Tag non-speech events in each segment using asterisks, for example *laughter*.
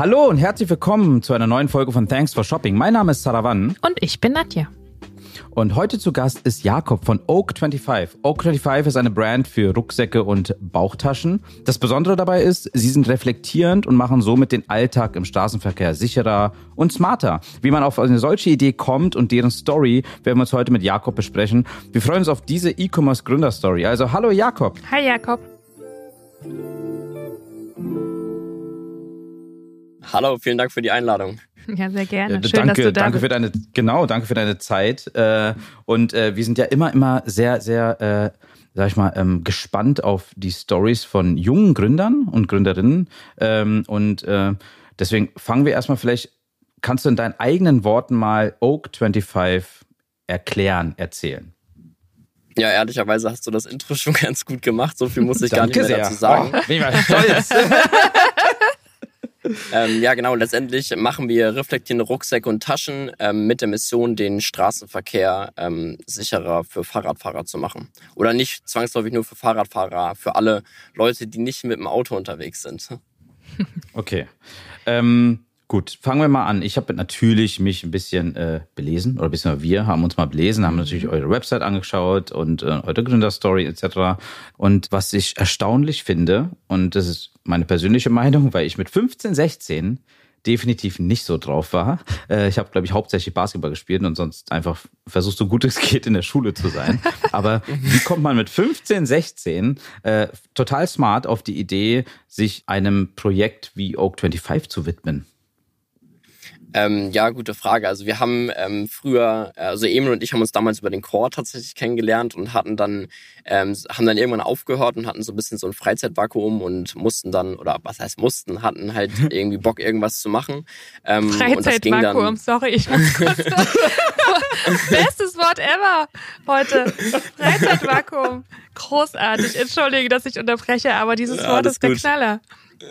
Hallo und herzlich willkommen zu einer neuen Folge von Thanks for Shopping. Mein Name ist Saravan. Und ich bin Nadja. Und heute zu Gast ist Jakob von Oak25. Oak25 ist eine Brand für Rucksäcke und Bauchtaschen. Das Besondere dabei ist, sie sind reflektierend und machen somit den Alltag im Straßenverkehr sicherer und smarter. Wie man auf eine solche Idee kommt und deren Story werden wir uns heute mit Jakob besprechen. Wir freuen uns auf diese E-Commerce Gründerstory. Also hallo Jakob. Hi Jakob. Hallo, vielen Dank für die Einladung. Ja, sehr gerne. Schön, danke, dass du da danke bist. für deine, genau, danke für deine Zeit. Äh, und äh, wir sind ja immer, immer sehr, sehr, äh, sag ich mal, ähm, gespannt auf die Stories von jungen Gründern und Gründerinnen. Ähm, und deswegen fangen wir erstmal vielleicht, kannst du in deinen eigenen Worten mal Oak25 erklären, erzählen? Ja, ehrlicherweise hast du das Intro schon *laughs* ganz gut gemacht. So viel muss ich gar nicht mehr sehr. dazu sagen. Oh, bin ich mal stolz. Ähm, ja, genau. Letztendlich machen wir reflektierende Rucksäcke und Taschen ähm, mit der Mission, den Straßenverkehr ähm, sicherer für Fahrradfahrer zu machen. Oder nicht zwangsläufig nur für Fahrradfahrer, für alle Leute, die nicht mit dem Auto unterwegs sind. *laughs* Okay. Ähm, Gut, fangen wir mal an. Ich habe natürlich mich ein bisschen äh, belesen, oder bisschen wir haben uns mal belesen, haben natürlich mhm. eure Website angeschaut und äh, eure Gründerstory etc. Und was ich erstaunlich finde, und das ist meine persönliche *laughs* Meinung, weil ich mit 15, 16 definitiv nicht so drauf war. Äh, ich habe, glaube ich, hauptsächlich Basketball gespielt und sonst einfach versucht, so gut es *laughs* geht, in der Schule zu sein. Aber wie kommt man mit 15, 16 äh, total smart auf die Idee, sich einem Projekt wie Oak 25 zu widmen? Ähm, ja, gute Frage. Also wir haben ähm, früher, also Emil und ich haben uns damals über den Chor tatsächlich kennengelernt und hatten dann, ähm, haben dann irgendwann aufgehört und hatten so ein bisschen so ein Freizeitvakuum und mussten dann, oder was heißt mussten, hatten halt *laughs* irgendwie Bock, irgendwas zu machen. Ähm, Freizeitvakuum, sorry, ich muss kurz. *laughs* *laughs* Bestes Wort ever heute. Freizeitvakuum. Großartig. Entschuldige, dass ich unterbreche, aber dieses ja, Wort ist der Knaller.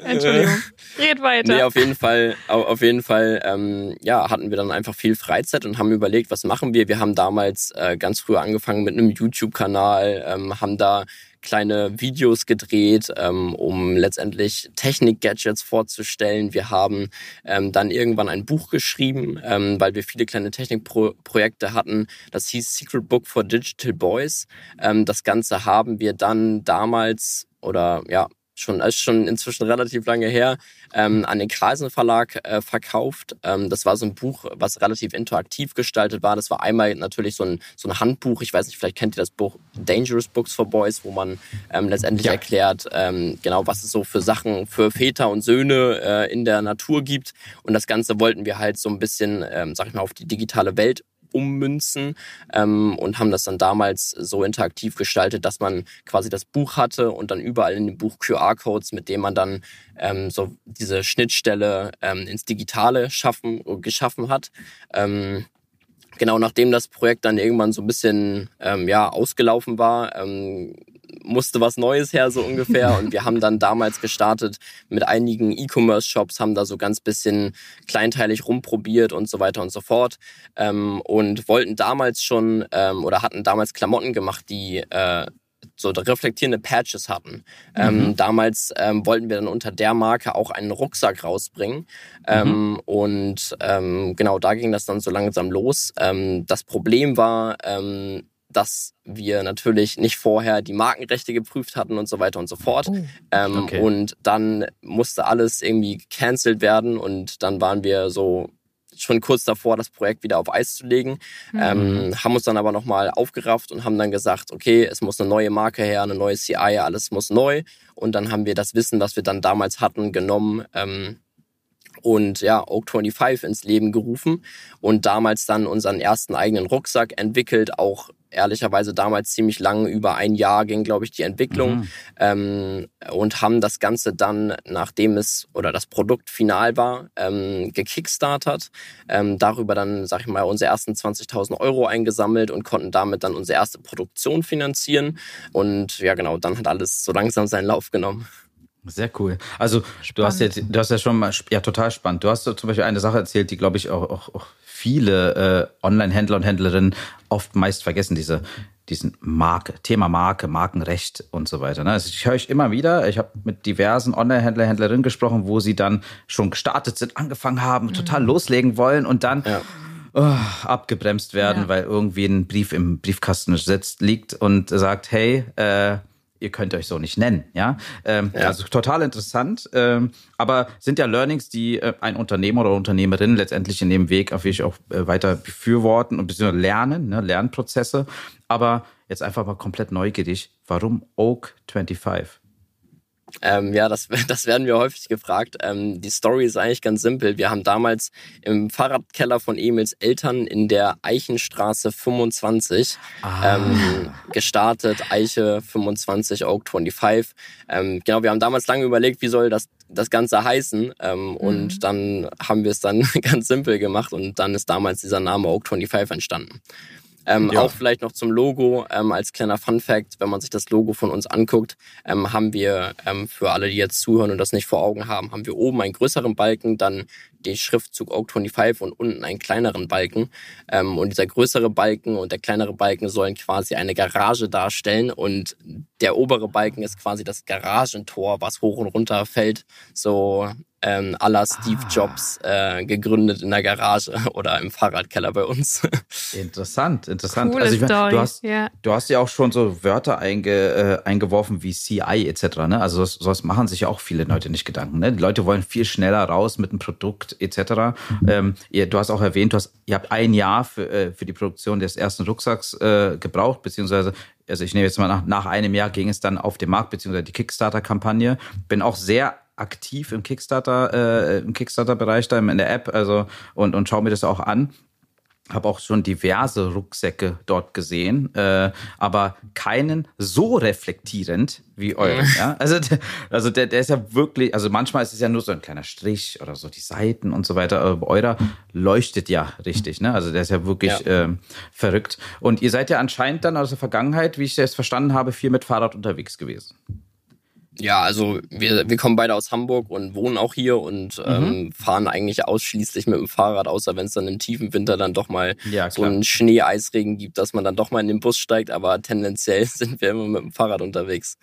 Entschuldigung. Red weiter. Nee, auf jeden Fall, auf jeden Fall, ähm, ja, hatten wir dann einfach viel Freizeit und haben überlegt, was machen wir. Wir haben damals äh, ganz früh angefangen mit einem YouTube-Kanal, ähm, haben da kleine Videos gedreht, ähm, um letztendlich Technik-Gadgets vorzustellen. Wir haben ähm, dann irgendwann ein Buch geschrieben, ähm, weil wir viele kleine Technikprojekte hatten. Das hieß Secret Book for Digital Boys. Ähm, das Ganze haben wir dann damals oder ja schon ist schon inzwischen relativ lange her, ähm, an den Kreisen Verlag äh, verkauft. Ähm, das war so ein Buch, was relativ interaktiv gestaltet war. Das war einmal natürlich so ein, so ein Handbuch. Ich weiß nicht, vielleicht kennt ihr das Buch Dangerous Books for Boys, wo man ähm, letztendlich ja. erklärt, ähm, genau, was es so für Sachen für Väter und Söhne äh, in der Natur gibt. Und das Ganze wollten wir halt so ein bisschen, ähm, sag ich mal, auf die digitale Welt ummünzen ähm, und haben das dann damals so interaktiv gestaltet, dass man quasi das Buch hatte und dann überall in dem Buch QR-Codes, mit denen man dann ähm, so diese Schnittstelle ähm, ins Digitale schaffen, geschaffen hat. Ähm, genau nachdem das Projekt dann irgendwann so ein bisschen ähm, ja, ausgelaufen war, ähm, musste was Neues her, so ungefähr. *laughs* Und wir haben dann damals gestartet mit einigen E-Commerce-Shops, haben da so ganz bisschen kleinteilig rumprobiert und so weiter und so fort. Ähm, und wollten damals schon ähm, oder hatten damals Klamotten gemacht, die äh, so reflektierende Patches hatten. Ähm, mhm. Ähm, damals ähm, wollten wir dann unter der Marke auch einen Rucksack rausbringen. Ähm, mhm. Und ähm, genau da ging das dann so langsam los. Ähm, das Problem war, dass wir natürlich nicht vorher die Markenrechte geprüft hatten und so weiter und so fort. Oh, ähm, okay. Und dann musste alles irgendwie gecancelt werden und dann waren wir so schon kurz davor, das Projekt wieder auf Eis zu legen, mhm. ähm, haben uns dann aber nochmal aufgerafft und haben dann gesagt, okay, es muss eine neue Marke her, eine neue CI, alles muss neu. Und dann haben wir das Wissen, was wir dann damals hatten, genommen. Ähm, und ja, Oak 25 ins Leben gerufen und damals dann unseren ersten eigenen Rucksack entwickelt, auch ehrlicherweise damals ziemlich lang, über ein Jahr ging, glaube ich, die Entwicklung mhm. ähm, und haben das Ganze dann, nachdem es oder das Produkt final war, ähm, gekickstartert, ähm, darüber dann, sag ich mal, unsere ersten 20.000 Euro eingesammelt und konnten damit dann unsere erste Produktion finanzieren und ja genau, dann hat alles so langsam seinen Lauf genommen. Sehr cool. Also spannend. du hast jetzt, du hast ja schon mal, ja total spannend. Du hast zum Beispiel eine Sache erzählt, die glaube ich auch, auch, auch viele äh, Online-Händler und Händlerinnen oft meist vergessen, diese, diesen Marke, Thema Marke, Markenrecht und so weiter. Ne? Also ich höre euch immer wieder, ich habe mit diversen Online-Händler, Händlerinnen gesprochen, wo sie dann schon gestartet sind, angefangen haben, mhm. total loslegen wollen und dann ja. oh, abgebremst werden, ja. weil irgendwie ein Brief im Briefkasten sitzt, liegt und sagt, hey, äh, ihr könnt euch so nicht nennen, ja. Ähm, ja. Also total interessant, ähm, aber sind ja Learnings, die äh, ein Unternehmer oder Unternehmerin letztendlich in dem Weg auf jeden auch äh, weiter befürworten und beziehungsweise lernen, ne, Lernprozesse. Aber jetzt einfach mal komplett neugierig, warum Oak 25? Ähm, ja, das, *laughs* das werden wir häufig gefragt. Ähm, die Story ist eigentlich ganz simpel. Wir haben damals im Fahrradkeller von Emils Eltern in der Eichenstraße 25 ah. ähm, gestartet. Eiche 25, Oak 25. Ähm, genau, wir haben damals lange überlegt, wie soll das, das Ganze heißen. Ähm, mhm. Und dann haben wir es dann *laughs* ganz simpel gemacht und dann ist damals dieser Name Oak 25 entstanden. Ähm, ja. Auch vielleicht noch zum Logo ähm, als kleiner Fun Fact, wenn man sich das Logo von uns anguckt, ähm, haben wir ähm, für alle, die jetzt zuhören und das nicht vor Augen haben, haben wir oben einen größeren Balken, dann den Schriftzug Oak 25 und unten einen kleineren Balken. Ähm, und dieser größere Balken und der kleinere Balken sollen quasi eine Garage darstellen und der obere Balken ist quasi das Garagentor, was hoch und runter fällt. So ähm, à la Steve ah. Jobs äh, gegründet in der Garage *laughs* oder im Fahrradkeller bei uns. Interessant, interessant. Coole also ich mein, du, hast, yeah. du hast ja auch schon so Wörter einge, äh, eingeworfen wie CI etc. Ne? Also sowas machen sich ja auch viele Leute nicht Gedanken. Ne? Die Leute wollen viel schneller raus mit einem Produkt etc. Mhm. Ähm, ihr, du hast auch erwähnt, du hast, ihr habt ein Jahr für, äh, für die Produktion des ersten Rucksacks äh, gebraucht, beziehungsweise also ich nehme jetzt mal nach, nach einem Jahr ging es dann auf den Markt, beziehungsweise die Kickstarter-Kampagne. Bin auch sehr aktiv im Kickstarter, äh, im Kickstarter-Bereich da in der App, also und, und schaue mir das auch an. Habe auch schon diverse Rucksäcke dort gesehen, äh, aber keinen so reflektierend wie euren. ja? Also, der, also der, der ist ja wirklich, also manchmal ist es ja nur so ein kleiner Strich oder so die Seiten und so weiter. Aber eurer leuchtet ja richtig, ne? Also der ist ja wirklich ja. Ähm, verrückt. Und ihr seid ja anscheinend dann aus der Vergangenheit, wie ich es verstanden habe, viel mit Fahrrad unterwegs gewesen. Ja, also wir, wir kommen beide aus Hamburg und wohnen auch hier und mhm. ähm, fahren eigentlich ausschließlich mit dem Fahrrad, außer wenn es dann im tiefen Winter dann doch mal ja, so einen Schnee-Eisregen gibt, dass man dann doch mal in den Bus steigt, aber tendenziell *laughs* sind wir immer mit dem Fahrrad unterwegs.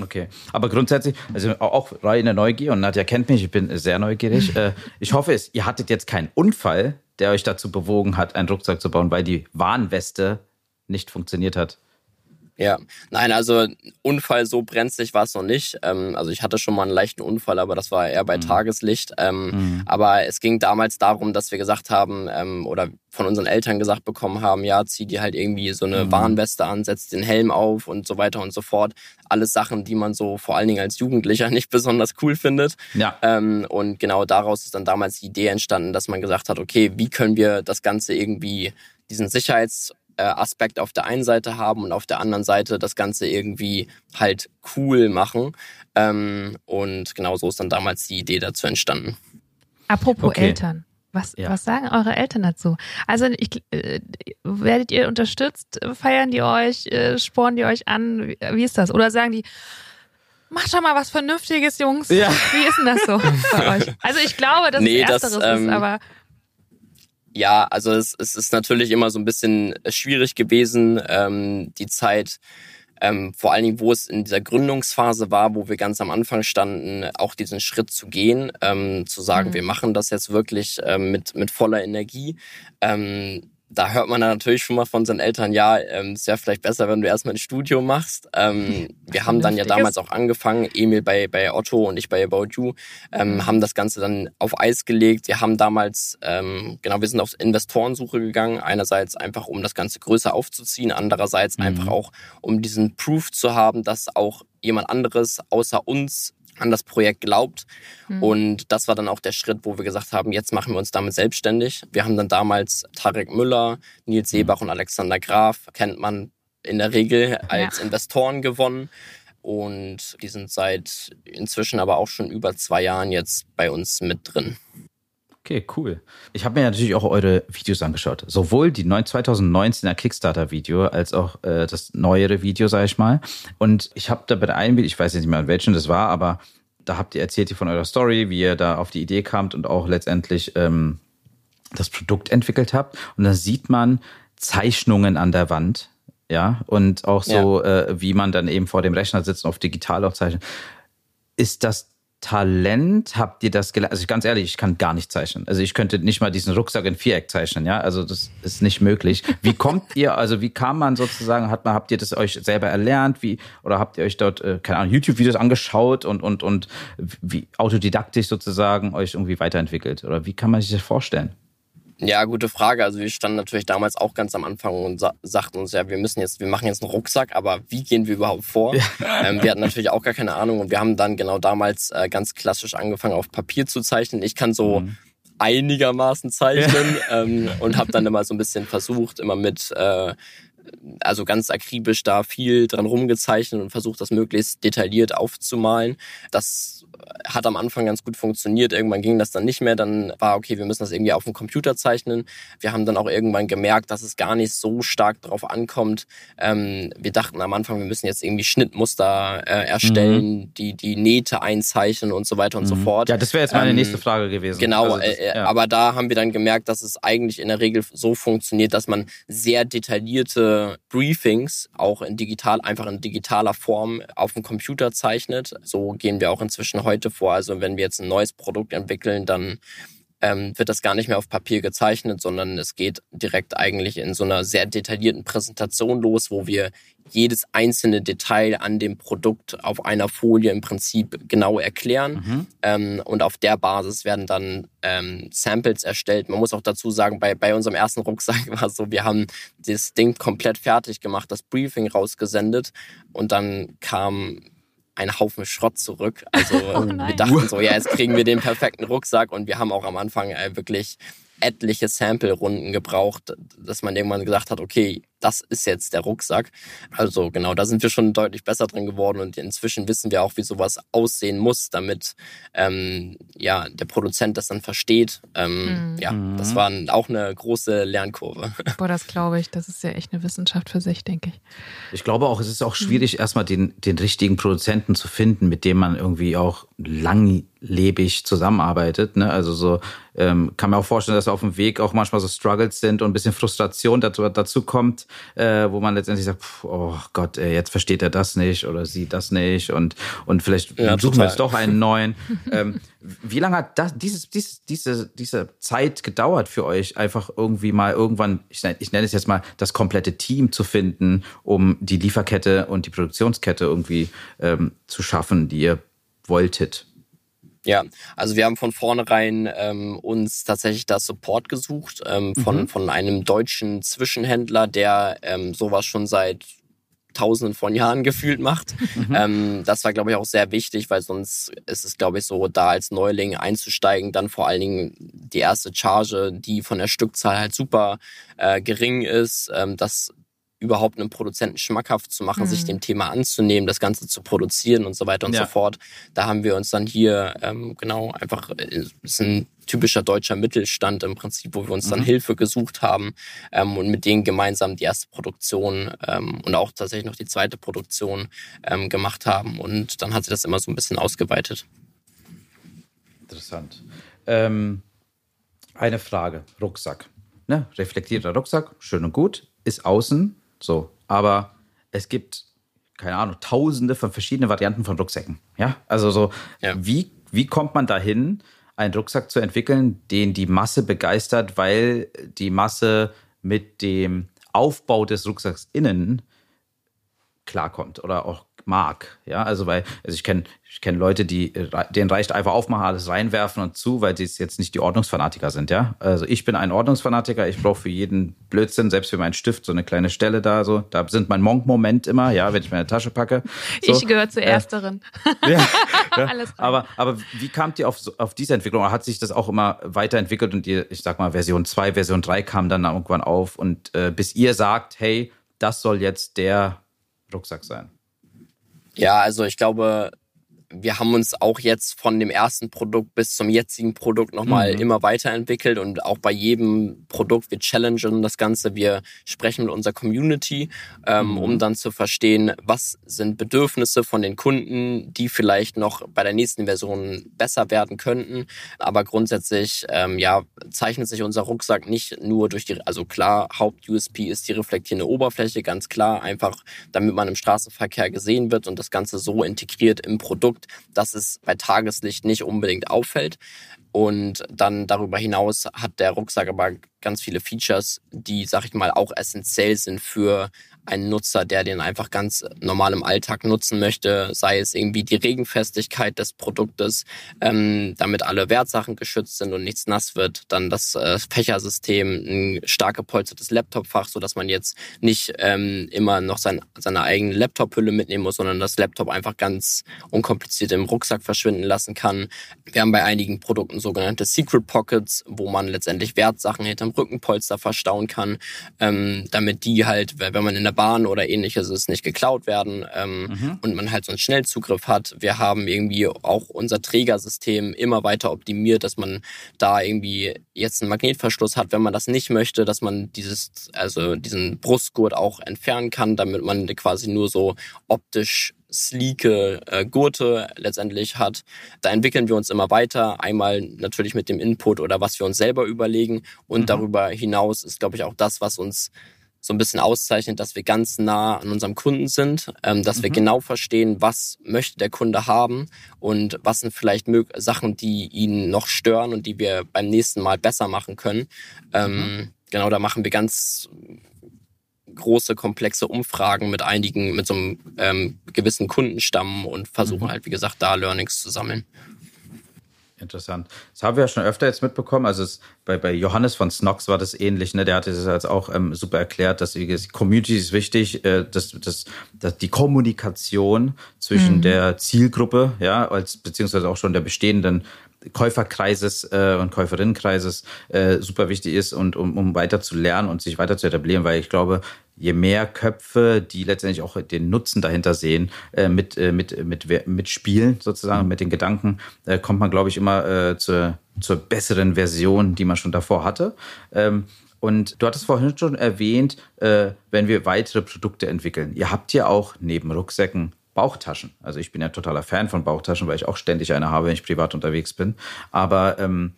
Okay, aber grundsätzlich, also auch reine Neugier und Nadja kennt mich, ich bin sehr neugierig. *laughs* Äh, ich hoffe, es, ihr hattet jetzt keinen Unfall, der euch dazu bewogen hat, einen Rucksack zu bauen, weil die Warnweste nicht funktioniert hat. Ja, nein, also Unfall so brenzlig war es noch nicht. Ähm, also ich hatte schon mal einen leichten Unfall, aber das war eher bei mhm. Tageslicht. Ähm, mhm. Aber es ging damals darum, dass wir gesagt haben ähm, oder von unseren Eltern gesagt bekommen haben, ja, zieh dir halt irgendwie so eine mhm. Warnweste an, setz den Helm auf und so weiter und so fort. Alles Sachen, die man so vor allen Dingen als Jugendlicher *laughs* nicht besonders cool findet. Ja. Ähm, und genau daraus ist dann damals die Idee entstanden, dass man gesagt hat, okay, wie können wir das Ganze irgendwie diesen Sicherheits Aspekt auf der einen Seite haben und auf der anderen Seite das Ganze irgendwie halt cool machen. Ähm, und genau so ist dann damals die Idee dazu entstanden. Apropos okay. Eltern. Was, ja. was sagen eure Eltern dazu? Also ich, äh, werdet ihr unterstützt? Feiern die euch? Äh, sporen die euch an? Wie ist das? Oder sagen die, mach doch mal was Vernünftiges, Jungs. Ja. Wie ist denn das so *laughs* bei euch? Also ich glaube, dass nee, es Ersteres das, ähm, ist, aber ja, also es, es ist natürlich immer so ein bisschen schwierig gewesen, ähm, die Zeit, ähm, vor allen Dingen, wo es in dieser Gründungsphase war, wo wir ganz am Anfang standen, auch diesen Schritt zu gehen, ähm, zu sagen, mhm. wir machen das jetzt wirklich ähm, mit, mit voller Energie. Ähm, da hört man dann natürlich schon mal von seinen Eltern, ja, ähm, ist ja vielleicht besser, wenn du erstmal ein Studio machst. Ähm, *laughs* wir haben dann ja damals auch angefangen, Emil bei, bei Otto und ich bei About You, ähm, haben das Ganze dann auf Eis gelegt. Wir haben damals, ähm, genau, wir sind auf Investorensuche gegangen. Einerseits einfach, um das Ganze größer aufzuziehen, andererseits mhm. einfach auch, um diesen Proof zu haben, dass auch jemand anderes außer uns an das Projekt glaubt. Mhm. Und das war dann auch der Schritt, wo wir gesagt haben, jetzt machen wir uns damit selbstständig. Wir haben dann damals Tarek Müller, Nils hm. Seebach und Alexander Graf, kennt man in der Regel als ja. Investoren gewonnen. Und die sind seit inzwischen aber auch schon über zwei Jahren jetzt bei uns mit drin. Okay, cool. Ich habe mir natürlich auch eure Videos angeschaut. Sowohl die 2019er Kickstarter-Video als auch äh, das neuere Video, sage ich mal. Und ich habe da bei einem Video, ich weiß jetzt nicht mehr, welchen das war, aber da habt ihr erzählt von eurer Story, wie ihr da auf die Idee kamt und auch letztendlich ähm, das Produkt entwickelt habt. Und da sieht man Zeichnungen an der Wand ja, und auch so, ja. äh, wie man dann eben vor dem Rechner sitzt und auf digital aufzeichnet. Ist das Talent habt ihr das gelernt? Also ganz ehrlich, ich kann gar nicht zeichnen. Also ich könnte nicht mal diesen Rucksack in Viereck zeichnen, ja. Also das ist nicht möglich. Wie kommt ihr, also wie kam man sozusagen, hat man, habt ihr das euch selber erlernt? Wie, oder habt ihr euch dort, äh, keine Ahnung, YouTube-Videos angeschaut und, und, und wie autodidaktisch sozusagen euch irgendwie weiterentwickelt? Oder wie kann man sich das vorstellen? Ja, gute Frage. Also wir standen natürlich damals auch ganz am Anfang und sa sagten uns, ja, wir müssen jetzt, wir machen jetzt einen Rucksack, aber wie gehen wir überhaupt vor? Ja. Ähm, wir hatten natürlich auch gar keine Ahnung und wir haben dann genau damals äh, ganz klassisch angefangen, auf Papier zu zeichnen. Ich kann so mhm. einigermaßen zeichnen ja. ähm, und habe dann immer so ein bisschen versucht, immer mit äh, also ganz akribisch da viel dran rumgezeichnet und versucht, das möglichst detailliert aufzumalen. Das hat am Anfang ganz gut funktioniert. Irgendwann ging das dann nicht mehr. Dann war, okay, wir müssen das irgendwie auf dem Computer zeichnen. Wir haben dann auch irgendwann gemerkt, dass es gar nicht so stark darauf ankommt. Ähm, wir dachten am Anfang, wir müssen jetzt irgendwie Schnittmuster äh, erstellen, mhm. die, die Nähte einzeichnen und so weiter und mhm. so fort. Ja, das wäre jetzt meine ähm, nächste Frage gewesen. Genau, also das, äh, ja. aber da haben wir dann gemerkt, dass es eigentlich in der Regel so funktioniert, dass man sehr detaillierte Briefings auch in digital, einfach in digitaler Form auf dem Computer zeichnet. So gehen wir auch inzwischen heute vor. Also wenn wir jetzt ein neues Produkt entwickeln, dann ähm, wird das gar nicht mehr auf Papier gezeichnet, sondern es geht direkt eigentlich in so einer sehr detaillierten Präsentation los, wo wir jedes einzelne Detail an dem Produkt auf einer Folie im Prinzip genau erklären. Mhm. Ähm, und auf der Basis werden dann ähm, Samples erstellt. Man muss auch dazu sagen, bei, bei unserem ersten Rucksack *laughs* war es so, wir haben das Ding komplett fertig gemacht, das Briefing rausgesendet und dann kam ein Haufen Schrott zurück. Also *laughs* oh wir dachten so, ja, jetzt *laughs* kriegen wir den perfekten Rucksack und wir haben auch am Anfang äh, wirklich etliche Sample-Runden gebraucht, dass man irgendwann gesagt hat, okay, das ist jetzt der Rucksack. Also genau, da sind wir schon deutlich besser drin geworden und inzwischen wissen wir auch, wie sowas aussehen muss, damit ähm, ja der Produzent das dann versteht. Ähm, mhm. Ja, das war auch eine große Lernkurve. *laughs* Boah, das glaube ich. Das ist ja echt eine Wissenschaft für sich, denke ich. Ich glaube auch, es ist auch schwierig, mhm. erstmal den, den richtigen Produzenten zu finden, mit dem man irgendwie auch langlebig zusammenarbeitet. Ne? Also so ähm, kann man auch vorstellen, dass auf dem Weg auch manchmal so Struggles sind und ein bisschen Frustration dazu, dazu kommt äh, wo man letztendlich sagt, pff, oh Gott, ey, jetzt versteht er das nicht oder sieht das nicht und, und vielleicht ja, suchen total. wir jetzt doch einen neuen. *laughs* ähm, wie lange hat das, dieses, dieses, diese, diese Zeit gedauert für euch, einfach irgendwie mal irgendwann, ich, ich nenne es jetzt mal, das komplette Team zu finden, um die Lieferkette und die Produktionskette irgendwie ähm, zu schaffen, die ihr wolltet? Ja, also wir haben von vornherein ähm, uns tatsächlich da Support gesucht ähm, von, mhm. von einem deutschen Zwischenhändler, der ähm, sowas schon seit tausenden von Jahren *laughs* gefühlt macht. Mhm. Ähm, das war, glaube ich, auch sehr wichtig, weil sonst ist es, glaube ich, so, da als Neuling einzusteigen, dann vor allen Dingen die erste Charge, die von der Stückzahl halt super äh, gering ist, ähm, das überhaupt einem Produzenten schmackhaft zu machen, mhm. sich dem Thema anzunehmen, das Ganze zu produzieren und so weiter und ja. so fort. Da haben wir uns dann hier ähm, genau einfach, äh, ist ein typischer deutscher Mittelstand im Prinzip, wo wir uns dann mhm. Hilfe gesucht haben ähm, und mit denen gemeinsam die erste Produktion ähm, und auch tatsächlich noch die zweite Produktion ähm, gemacht haben. Und dann hat sich das immer so ein bisschen ausgeweitet. Interessant. Ähm, eine Frage, Rucksack. Ne? Reflektierter Rucksack, schön und gut, ist außen so, aber es gibt, keine Ahnung, tausende von verschiedenen Varianten von Rucksäcken. Ja, also so, ja. Wie, wie kommt man dahin, einen Rucksack zu entwickeln, den die Masse begeistert, weil die Masse mit dem Aufbau des Rucksacks innen klarkommt oder auch mag. Ja, also weil, also ich kenne ich kenne Leute, die denen reicht einfach aufmachen, alles reinwerfen und zu, weil die jetzt nicht die Ordnungsfanatiker sind, ja. Also ich bin ein Ordnungsfanatiker, ich brauche für jeden Blödsinn, selbst für meinen Stift, so eine kleine Stelle da, so. Da sind mein Monk-Moment immer, ja, wenn ich meine Tasche packe. So. Ich gehöre zu ersteren. Äh, ja, *laughs* ja. alles rein. aber, aber wie kamt ihr auf, auf diese Entwicklung? Hat sich das auch immer weiterentwickelt und ihr, ich sag mal, Version 2, Version 3 kam dann irgendwann auf und äh, bis ihr sagt, hey, das soll jetzt der Rucksack sein? Ja, also ich glaube, wir haben uns auch jetzt von dem ersten Produkt bis zum jetzigen Produkt nochmal mhm. immer weiterentwickelt und auch bei jedem Produkt, wir challengen das Ganze, wir sprechen mit unserer Community, ähm, mhm. um dann zu verstehen, was sind Bedürfnisse von den Kunden, die vielleicht noch bei der nächsten Version besser werden könnten. Aber grundsätzlich, ähm, ja, zeichnet sich unser Rucksack nicht nur durch die, also klar, Haupt-USP ist die reflektierende Oberfläche, ganz klar, einfach damit man im Straßenverkehr gesehen wird und das Ganze so integriert im Produkt, dass es bei Tageslicht nicht unbedingt auffällt. Und dann darüber hinaus hat der Rucksack aber ganz viele Features, die, sag ich mal, auch essentiell sind für einen Nutzer, der den einfach ganz normal im Alltag nutzen möchte, sei es irgendwie die Regenfestigkeit des Produktes, ähm, damit alle Wertsachen geschützt sind und nichts nass wird, dann das äh, Fächersystem, ein stark gepolstertes Laptopfach, so dass man jetzt nicht ähm, immer noch sein, seine eigene Laptophülle mitnehmen muss, sondern das Laptop einfach ganz unkompliziert im Rucksack verschwinden lassen kann. Wir haben bei einigen Produkten sogenannte Secret Pockets, wo man letztendlich Wertsachen hinterm Rückenpolster verstauen kann, ähm, damit die halt, wenn man in der Bahn oder ähnliches ist, nicht geklaut werden ähm, mhm. und man halt so einen Schnellzugriff hat. Wir haben irgendwie auch unser Trägersystem immer weiter optimiert, dass man da irgendwie jetzt einen Magnetverschluss hat, wenn man das nicht möchte, dass man dieses, also diesen Brustgurt auch entfernen kann, damit man quasi nur so optisch sleeke äh, Gurte letztendlich hat. Da entwickeln wir uns immer weiter. Einmal natürlich mit dem Input oder was wir uns selber überlegen. Und mhm. darüber hinaus ist, glaube ich, auch das, was uns so ein bisschen auszeichnet, dass wir ganz nah an unserem Kunden sind, ähm, dass mhm. wir genau verstehen, was möchte der Kunde haben und was sind vielleicht Sachen, die ihn noch stören und die wir beim nächsten Mal besser machen können. Ähm, mhm. Genau, da machen wir ganz große, komplexe Umfragen mit einigen, mit so einem ähm, gewissen Kundenstamm und versuchen mhm. halt, wie gesagt, da Learnings zu sammeln. Interessant. Das haben wir ja schon öfter jetzt mitbekommen. Also es, bei, bei Johannes von Snox war das ähnlich. Ne? Der hatte das jetzt auch ähm, super erklärt, dass die Community ist wichtig, äh, dass, dass, dass die Kommunikation zwischen mhm. der Zielgruppe, ja, als beziehungsweise auch schon der bestehenden Käuferkreises äh, und Käuferinnenkreises äh, super wichtig ist und um, um weiter zu lernen und sich weiter zu etablieren, weil ich glaube, je mehr Köpfe, die letztendlich auch den Nutzen dahinter sehen, äh, mit, äh, mit, mit, mit Spielen sozusagen, mit den Gedanken, äh, kommt man, glaube ich, immer äh, zur, zur besseren Version, die man schon davor hatte. Ähm, und du hattest vorhin schon erwähnt, äh, wenn wir weitere Produkte entwickeln. Ihr habt ja auch neben Rucksäcken Bauchtaschen. Also ich bin ja totaler Fan von Bauchtaschen, weil ich auch ständig eine habe, wenn ich privat unterwegs bin. Aber ähm,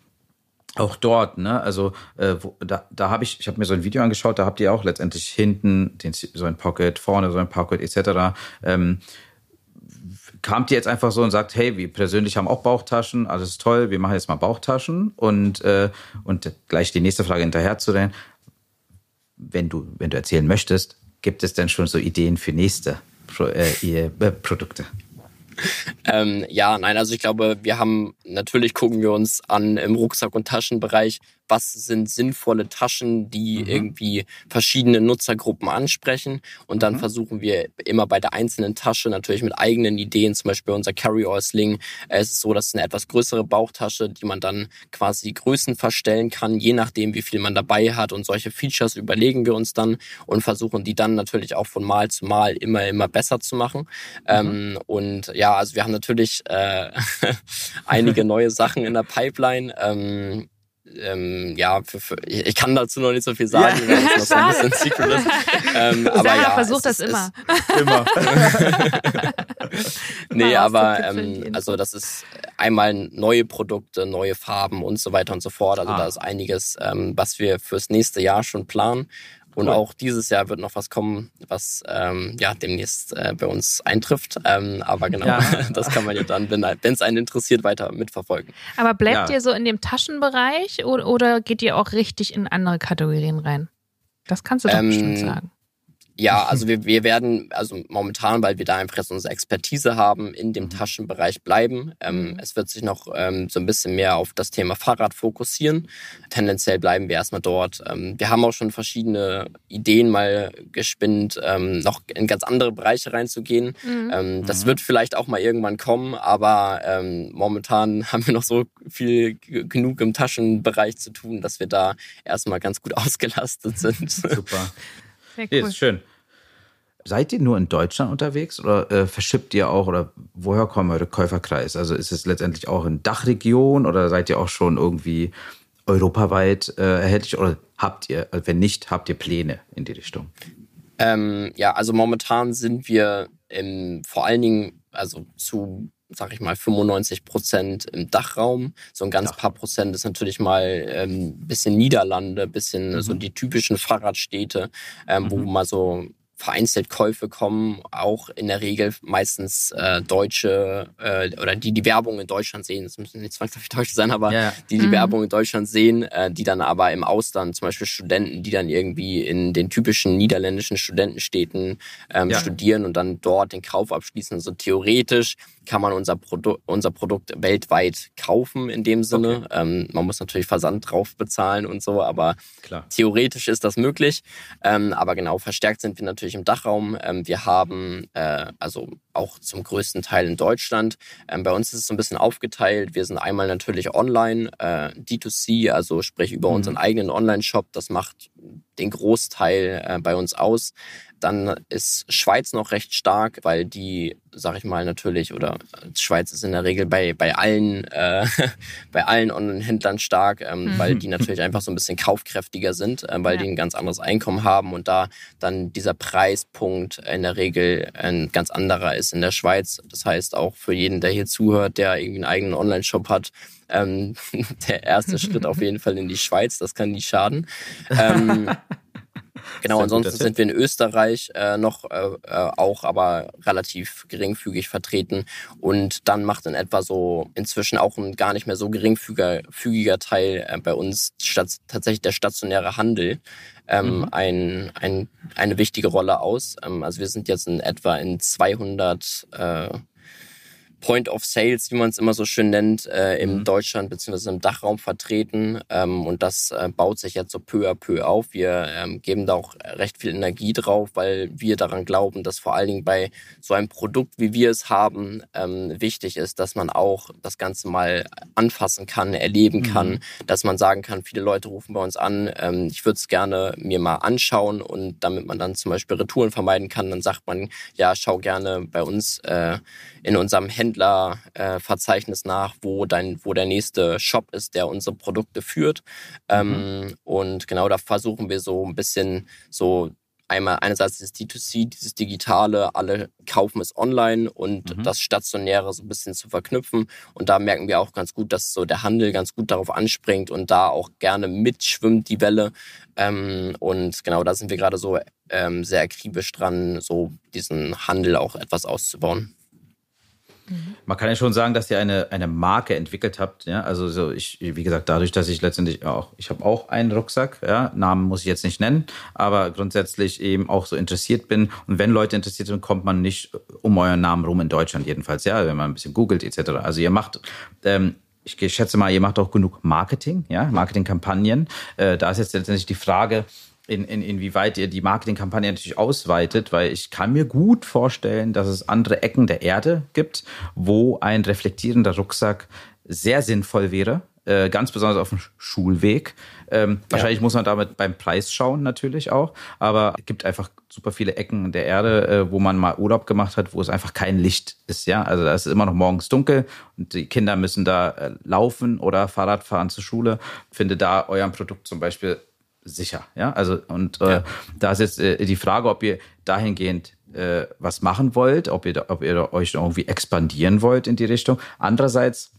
auch dort, ne, also äh, wo, da, da habe ich, ich habe mir so ein Video angeschaut, da habt ihr auch letztendlich hinten den, so ein Pocket, vorne so ein Pocket etc. Ähm, kamt ihr jetzt einfach so und sagt, hey, wir persönlich haben auch Bauchtaschen, alles toll, wir machen jetzt mal Bauchtaschen und äh, und gleich die nächste Frage hinterher zu den, wenn du wenn du erzählen möchtest, gibt es denn schon so Ideen für nächste Pro, äh, äh Produkte? ähm, ja, nein, also ich glaube, wir haben, natürlich gucken wir uns an im Rucksack- und Taschenbereich, was sind sinnvolle Taschen, die mhm. irgendwie verschiedene Nutzergruppen ansprechen. Und dann mhm. versuchen wir immer bei der einzelnen Tasche natürlich mit eigenen Ideen, zum Beispiel unser Carry-All-Sling. Es ist so, dass es eine etwas größere Bauchtasche, die man dann quasi Größen verstellen kann, je nachdem, wie viel man dabei hat. Und solche Features überlegen wir uns dann und versuchen die dann natürlich auch von Mal zu Mal immer, immer besser zu machen. Mhm. Ähm, und ja, also wir haben natürlich äh, *laughs* einige neue Sachen in der Pipeline. Ähm, ähm, ja, für, für, ich kann dazu noch nicht so viel sagen, ja. weil es noch so ein bisschen Secret ist. Ähm, aber Sarah ja, versucht das ist, immer. immer. *laughs* nee, aber ähm, also das ist einmal neue Produkte, neue Farben und so weiter und so fort. Also ah. da ist einiges, ähm, was wir fürs nächste Jahr schon planen. Und cool. auch dieses Jahr wird noch was kommen, was ähm, ja demnächst äh, bei uns eintrifft. Ähm, aber genau, ja. *laughs* das kann man ja dann, wenn es einen interessiert, weiter mitverfolgen. Aber bleibt ja. ihr so in dem Taschenbereich oder, oder, geht ihr auch richtig in andere Kategorien rein? Das kannst du doch ähm, bestimmt sagen. Ja, *laughs* also wir, wir werden, also momentan, weil wir da einfach jetzt unsere Expertise haben, in dem mhm. Taschenbereich bleiben. Ähm, mhm. es wird sich noch ähm, so ein bisschen mehr auf das Thema Fahrrad fokussieren. Tendenziell bleiben wir erstmal dort. Ähm, wir haben auch schon verschiedene Ideen mal gespinnt, ähm, noch in ganz andere Bereiche reinzugehen. Mhm. Ähm, das mhm. wird vielleicht auch mal irgendwann kommen, aber ähm, momentan *laughs* haben wir noch so viel genug im Taschenbereich zu tun, dass wir da erstmal ganz gut *laughs* ausgelastet sind. Super. Sehr cool. Nee, ist schön. Seid ihr nur in Deutschland unterwegs oder äh, verschippt ihr auch oder woher kommt eure Käuferkreis? Also ist es letztendlich auch in Dachregion oder seid ihr auch schon irgendwie europaweit äh, erhältlich oder habt ihr, wenn nicht, habt ihr Pläne in die Richtung? Ähm, ja, also momentan sind wir im, vor allen Dingen, also zu sag ich mal, 95 Prozent im Dachraum. So ein ganz Dach. paar Prozent ist natürlich mal ein ähm, bisschen Niederlande, bisschen mhm. so die typischen Fahrradstädte, ähm, mhm. wo mal so vereinzelt Käufe kommen, auch in der Regel meistens äh, Deutsche äh, oder die die Werbung in Deutschland sehen, das müssen nicht zwangsläufig Deutsche sein, aber ja. die die mhm. Werbung in Deutschland sehen, äh, die dann aber im Ausland, zum Beispiel Studenten, die dann irgendwie in den typischen niederländischen Studentenstädten ähm, ja. studieren und dann dort den Kauf abschließen. Also theoretisch kann man unser, Produ unser Produkt weltweit kaufen in dem Sinne. Okay. Ähm, man muss natürlich Versand drauf bezahlen und so, aber Klar. theoretisch ist das möglich. Ähm, aber genau, verstärkt sind wir natürlich im Dachraum. Ähm, wir haben äh, also auch zum größten Teil in Deutschland. Ähm, bei uns ist es so ein bisschen aufgeteilt. Wir sind einmal natürlich online, äh, D2C, also sprich über mhm. unseren eigenen Online-Shop. Das macht den Großteil äh, bei uns aus. Dann ist Schweiz noch recht stark, weil die, sag ich mal, natürlich, oder Schweiz ist in der Regel bei, bei allen, äh, *laughs* bei allen Online-Händlern stark, ähm, mhm. weil die *laughs* natürlich einfach so ein bisschen kaufkräftiger sind, äh, weil ja. die ein ganz anderes Einkommen haben und da dann dieser Preispunkt in der Regel ein ganz anderer ist in der Schweiz. Das heißt auch für jeden, der hier zuhört, der irgendwie einen eigenen Online-Shop hat, ähm, *laughs* der erste Schritt *laughs* auf jeden Fall in die Schweiz, das kann nicht schaden. Ähm, *laughs* Genau, ansonsten sind wir in Österreich äh, noch äh, äh, auch, aber relativ geringfügig vertreten. Und dann macht in etwa so inzwischen auch ein gar nicht mehr so geringfügiger Teil äh, bei uns statt, tatsächlich der stationäre Handel ähm, mhm. ein, ein, eine wichtige Rolle aus. Ähm, also wir sind jetzt in etwa in 200 äh, Point of Sales, wie man es immer so schön nennt, äh, im mhm. Deutschland bzw. im Dachraum vertreten. Ähm, und das äh, baut sich jetzt so peu à peu auf. Wir ähm, geben da auch recht viel Energie drauf, weil wir daran glauben, dass vor allen Dingen bei so einem Produkt, wie wir es haben, ähm, wichtig ist, dass man auch das Ganze mal anfassen kann, erleben mhm. kann, dass man sagen kann, viele Leute rufen bei uns an, ähm, ich würde es gerne mir mal anschauen und damit man dann zum Beispiel Retouren vermeiden kann, dann sagt man, ja, schau gerne bei uns äh, in unserem Händlerverzeichnis äh, nach, wo dein, wo der nächste Shop ist, der unsere Produkte führt. Ähm, mhm. Und genau da versuchen wir so ein bisschen so einmal einerseits das D2C, dieses Digitale, alle kaufen es online und mhm. das Stationäre so ein bisschen zu verknüpfen. Und da merken wir auch ganz gut, dass so der Handel ganz gut darauf anspringt und da auch gerne mitschwimmt die Welle. Ähm, und genau da sind wir gerade so ähm, sehr akribisch dran, so diesen Handel auch etwas auszubauen. Man kann ja schon sagen, dass ihr eine, eine Marke entwickelt habt. Ja? Also so ich, wie gesagt, dadurch, dass ich letztendlich auch, ich habe auch einen Rucksack, ja? Namen muss ich jetzt nicht nennen, aber grundsätzlich eben auch so interessiert bin. Und wenn Leute interessiert sind, kommt man nicht um euren Namen rum in Deutschland jedenfalls, ja, wenn man ein bisschen googelt etc. Also ihr macht ähm, ich schätze mal, ihr macht auch genug Marketing, ja, Marketingkampagnen. Äh, da ist jetzt letztendlich die Frage, in, in, inwieweit ihr die Marketingkampagne natürlich ausweitet, weil ich kann mir gut vorstellen, dass es andere Ecken der Erde gibt, wo ein reflektierender Rucksack sehr sinnvoll wäre, äh, ganz besonders auf dem Schulweg. Ähm, ja. Wahrscheinlich muss man damit beim Preis schauen natürlich auch, aber es gibt einfach super viele Ecken der Erde, äh, wo man mal Urlaub gemacht hat, wo es einfach kein Licht ist, ja. Also da ist immer noch morgens dunkel und die Kinder müssen da äh, laufen oder Fahrrad fahren zur Schule. Finde da euer Produkt zum Beispiel sicher. Ja, also und äh, ja. da ist jetzt äh, die Frage, ob ihr dahingehend äh, was machen wollt, ob ihr, ob ihr euch irgendwie expandieren wollt in die Richtung. Andererseits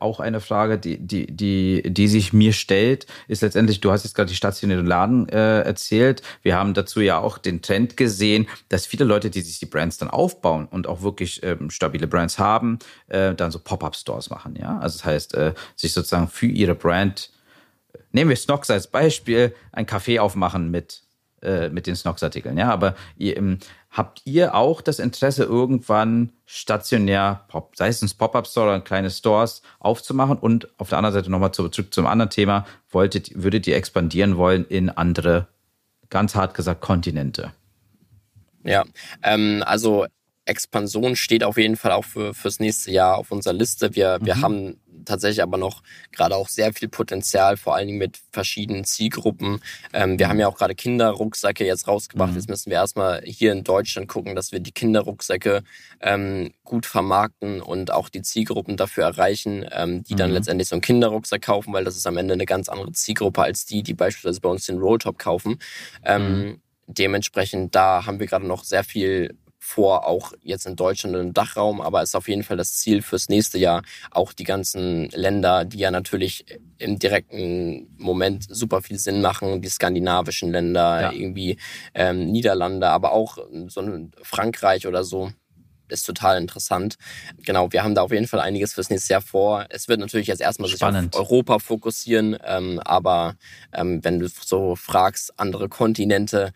auch eine Frage, die, die, die, die sich mir stellt, ist letztendlich, du hast jetzt gerade die stationären Laden äh, erzählt. Wir haben dazu ja auch den Trend gesehen, dass viele Leute, die sich die Brands dann aufbauen und auch wirklich ähm, stabile Brands haben, äh, dann so Pop-up-Stores machen. Ja, also das heißt, äh, sich sozusagen für ihre Brand nehmen wir Snox als Beispiel, ein Café aufmachen mit, äh, mit den Snox-Artikeln. Ja, aber ihr, ähm, habt ihr auch das Interesse, irgendwann stationär, Pop, sei es ein Pop-Up-Store oder kleine Stores aufzumachen? Und auf der anderen Seite nochmal zurück zum anderen Thema, wolltet, würdet ihr expandieren wollen in andere, ganz hart gesagt, Kontinente? Ja, ähm, also Expansion steht auf jeden Fall auch für fürs nächste Jahr auf unserer Liste. Wir, mhm. wir haben tatsächlich aber noch gerade auch sehr viel Potenzial, vor allen Dingen mit verschiedenen Zielgruppen. Ähm, wir haben ja auch gerade Kinderrucksäcke jetzt rausgebracht. Mhm. Jetzt müssen wir erstmal hier in Deutschland gucken, dass wir die Kinderrucksäcke ähm, gut vermarkten und auch die Zielgruppen dafür erreichen, ähm, die dann mhm. letztendlich so einen Kinderrucksack kaufen, weil das ist am Ende eine ganz andere Zielgruppe als die, die beispielsweise bei uns den Rolltop kaufen. Ähm, mhm. Dementsprechend, da haben wir gerade noch sehr viel vor, auch jetzt in Deutschland und im Dachraum, aber ist auf jeden Fall das Ziel fürs nächste Jahr, auch die ganzen Länder, die ja natürlich im direkten Moment super viel Sinn machen, die skandinavischen Länder, ja. irgendwie ähm, Niederlande, aber auch so ein Frankreich oder so ist total interessant. Genau, wir haben da auf jeden Fall einiges fürs nächste Jahr vor. Es wird natürlich jetzt erstmal Spannend. sich auf Europa fokussieren, ähm, aber ähm, wenn du so fragst, andere Kontinente,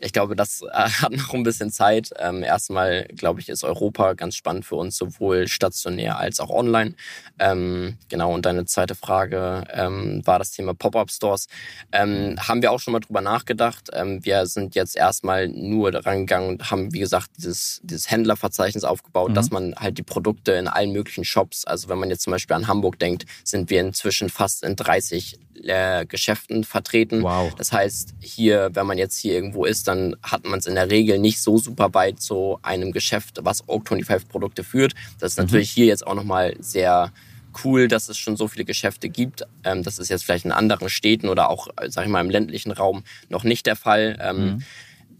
ich glaube, das äh, *laughs* hat noch ein bisschen Zeit. Ähm, erstmal, glaube ich, ist Europa ganz spannend für uns, sowohl stationär als auch online. Ähm, genau, und deine zweite Frage ähm, war das Thema Pop-Up-Stores. Ähm, haben wir auch schon mal drüber nachgedacht. Ähm, wir sind jetzt erstmal nur daran gegangen und haben, wie gesagt, dieses, dieses Händlerverzeichnis aufgebaut, mhm. dass man halt die Produkte in allen möglichen Shops, also wenn man jetzt zum Beispiel an Hamburg denkt, sind wir inzwischen fast in 30 äh, Geschäften vertreten. Wow. Das heißt, hier, wenn man jetzt hier irgendwo ist, dann hat man es in der Regel nicht so super weit zu einem Geschäft, was Oak 25 Produkte führt. Das ist mhm. natürlich hier jetzt auch nochmal sehr cool, dass es schon so viele Geschäfte gibt. Ähm, das ist jetzt vielleicht in anderen Städten oder auch, sag ich mal, im ländlichen Raum noch nicht der Fall. Ähm, mhm.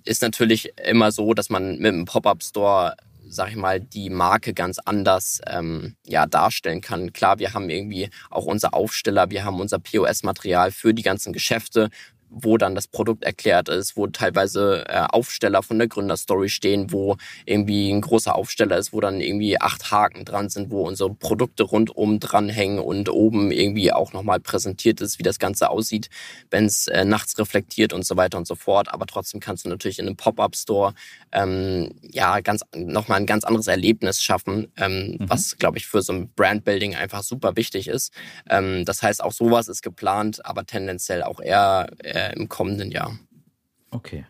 Ist natürlich immer so, dass man mit einem Pop-up-Store sag ich mal, die Marke ganz anders ähm, ja, darstellen kann. Klar, wir haben irgendwie auch unser Aufsteller, wir haben unser POS-Material für die ganzen Geschäfte, wo dann das Produkt erklärt ist, wo teilweise äh, Aufsteller von der Gründerstory stehen, wo irgendwie ein großer Aufsteller ist, wo dann irgendwie acht Haken dran sind, wo unsere Produkte rundum dranhängen und oben irgendwie auch nochmal präsentiert ist, wie das Ganze aussieht, wenn es äh, nachts reflektiert und so weiter und so fort. Aber trotzdem kannst du natürlich in einem Pop-up-Store ähm, ja ganz nochmal ein ganz anderes Erlebnis schaffen, ähm, mhm. was glaube ich für so ein Brandbuilding einfach super wichtig ist. Ähm, das heißt, auch sowas ist geplant, aber tendenziell auch eher äh, äh, im kommenden Jahr. Okay.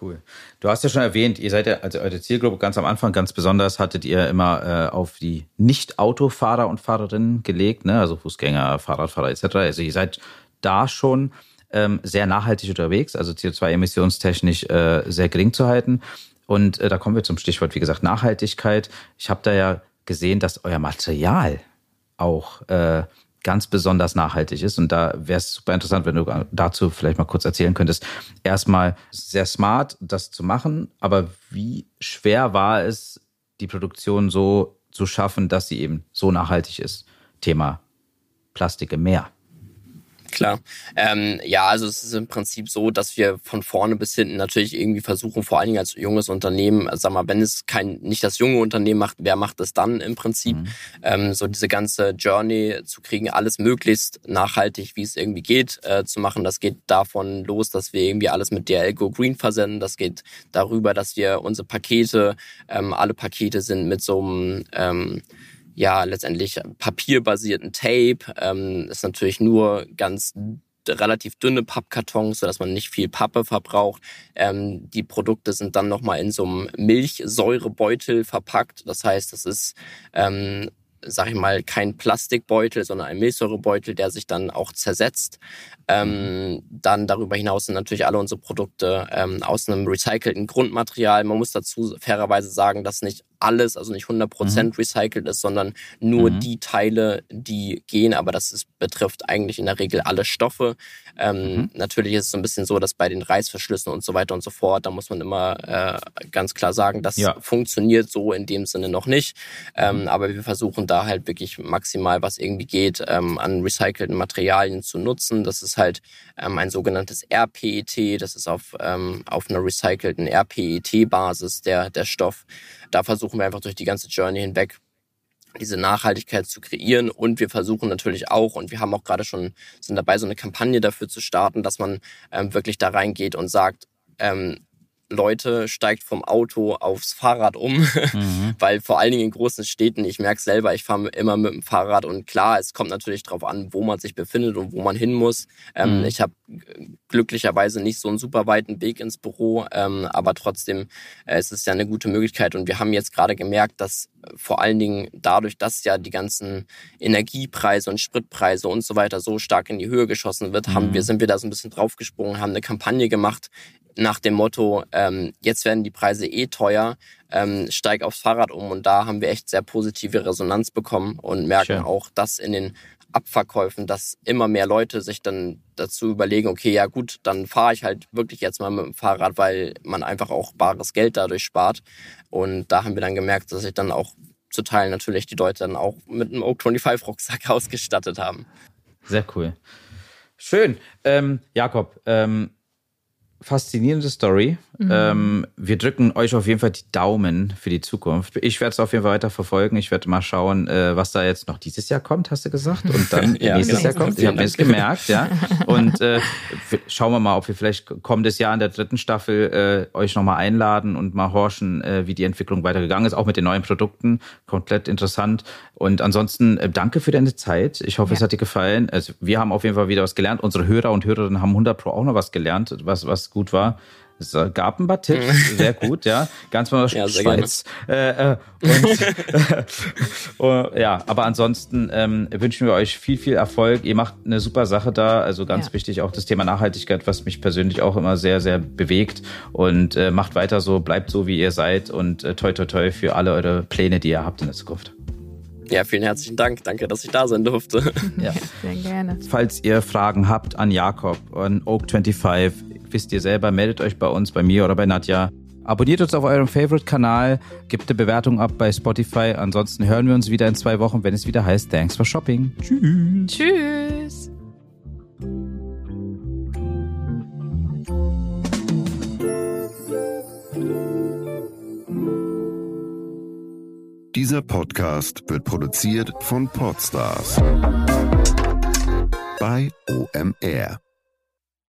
Cool. Du hast ja schon erwähnt, ihr seid ja, also eure Zielgruppe ganz am Anfang ganz besonders, hattet ihr immer äh, auf die Nicht-Autofahrer und Fahrerinnen gelegt, ne? also Fußgänger, Fahrradfahrer etc. Also ihr seid da schon ähm, sehr nachhaltig unterwegs, also CO2-emissionstechnisch äh, sehr gering zu halten. Und äh, da kommen wir zum Stichwort, wie gesagt, Nachhaltigkeit. Ich habe da ja gesehen, dass euer Material auch äh, ganz besonders nachhaltig ist. Und da wäre es super interessant, wenn du dazu vielleicht mal kurz erzählen könntest. Erstmal sehr smart, das zu machen, aber wie schwer war es, die Produktion so zu schaffen, dass sie eben so nachhaltig ist? Thema Plastik im Meer. Klar. Ähm, ja, also es ist im Prinzip so, dass wir von vorne bis hinten natürlich irgendwie versuchen, vor allen Dingen als junges Unternehmen, sag mal, wenn es kein nicht das junge Unternehmen macht, wer macht es dann im Prinzip? Mhm. Ähm, so diese ganze Journey zu kriegen, alles möglichst nachhaltig, wie es irgendwie geht, äh, zu machen. Das geht davon los, dass wir irgendwie alles mit DRL Go Green versenden. Das geht darüber, dass wir unsere Pakete, ähm, alle Pakete sind mit so einem ähm, ja letztendlich papierbasierten Tape. Ähm, ist natürlich nur ganz relativ dünne Pappkartons, sodass man nicht viel Pappe verbraucht. Ähm, die Produkte sind dann nochmal in so einem Milchsäurebeutel verpackt. Das heißt, das ist ähm, sag ich mal, kein Plastikbeutel, sondern ein Milchsäurebeutel, der sich dann auch zersetzt. Ähm, dann darüber hinaus sind natürlich alle unsere Produkte ähm, aus einem recycelten Grundmaterial. Man muss dazu fairerweise sagen, dass nicht alles, also nicht 100% mhm. recycelt ist, sondern nur mhm. die Teile, die gehen. Aber das ist, betrifft eigentlich in der Regel alle Stoffe. Ähm, mhm. Natürlich ist es so ein bisschen so, dass bei den Reißverschlüssen und so weiter und so fort, da muss man immer äh, ganz klar sagen, das ja. funktioniert so in dem Sinne noch nicht. Ähm, mhm. aber wir versuchen da halt wirklich maximal, was irgendwie geht, ähm, an recycelten Materialien zu nutzen. Das ist halt ähm, ein sogenanntes RPET. Das ist auf, ähm, auf einer recycelten RPET-Basis der, der Stoff. Da versuchen wir einfach durch die ganze Journey hinweg diese Nachhaltigkeit zu kreieren. Und wir versuchen natürlich auch und wir haben auch gerade schon sind dabei so eine Kampagne dafür zu starten, dass man ähm, wirklich da reingeht und sagt, ähm, Leute, steigt vom Auto aufs Fahrrad um, *laughs* mhm. weil vor allen Dingen in großen Städten, ich merke selber, ich fahre immer mit dem Fahrrad und klar, es kommt natürlich darauf an, wo man sich befindet und wo man hin muss. Ähm, mhm. Ich habe glücklicherweise nicht so einen super weiten Weg ins Büro, ähm, aber trotzdem äh, es ist ja eine gute Möglichkeit und wir haben jetzt gerade gemerkt, dass vor allen Dingen dadurch, dass ja die ganzen Energiepreise und Spritpreise und so weiter so stark in die Höhe geschossen wird, mhm. haben wir, sind wir da so ein bisschen draufgesprungen, haben eine Kampagne gemacht, nach dem Motto, ähm, jetzt werden die Preise eh teuer, ähm, steig aufs Fahrrad um. Und da haben wir echt sehr positive Resonanz bekommen und merken Schön. auch, dass in den Abverkäufen, dass immer mehr Leute sich dann dazu überlegen, okay, ja gut, dann fahre ich halt wirklich jetzt mal mit dem Fahrrad, weil man einfach auch bares Geld dadurch spart. Und da haben wir dann gemerkt, dass sich dann auch zu Teilen natürlich die Leute dann auch mit einem Oak 25 Rucksack *laughs* ausgestattet haben. Sehr cool. Schön. Ähm, Jakob, ähm, faszinierende Story. Mhm. Ähm, wir drücken euch auf jeden Fall die Daumen für die Zukunft. Ich werde es auf jeden Fall weiter verfolgen. Ich werde mal schauen, äh, was da jetzt noch dieses Jahr kommt, hast du gesagt? Und dann *laughs* ja, nächstes genau. Jahr kommt. Ich habe das gemerkt, ja. Und äh, schauen wir mal, ob wir vielleicht kommendes Jahr in der dritten Staffel äh, euch nochmal einladen und mal horchen, äh, wie die Entwicklung weitergegangen ist, auch mit den neuen Produkten. Komplett interessant. Und ansonsten äh, danke für deine Zeit. Ich hoffe, ja. es hat dir gefallen. Also, wir haben auf jeden Fall wieder was gelernt. Unsere Hörer und Hörerinnen haben 100 Pro auch noch was gelernt, was, was gut war. Es gab ein paar Tipps, sehr gut, ja. Ganz mal ja, Schweiz. Äh, äh, und, *laughs* äh, *laughs* ja, aber ansonsten ähm, wünschen wir euch viel, viel Erfolg. Ihr macht eine super Sache da. Also ganz ja. wichtig auch das Thema Nachhaltigkeit, was mich persönlich auch immer sehr, sehr bewegt. Und äh, macht weiter so, bleibt so, wie ihr seid und äh, toi, toi, toi für alle eure Pläne, die ihr habt in der Zukunft. Ja, vielen herzlichen Dank. Danke, dass ich da sein durfte. Ja, *laughs* sehr gerne. Falls ihr Fragen habt an Jakob, an Oak25, wisst ihr selber, meldet euch bei uns, bei mir oder bei Nadja. Abonniert uns auf eurem Favorite-Kanal, gebt eine Bewertung ab bei Spotify. Ansonsten hören wir uns wieder in zwei Wochen, wenn es wieder heißt Thanks for Shopping. Tschüss. Tschüss. Dieser Podcast wird produziert von Podstars bei OMR.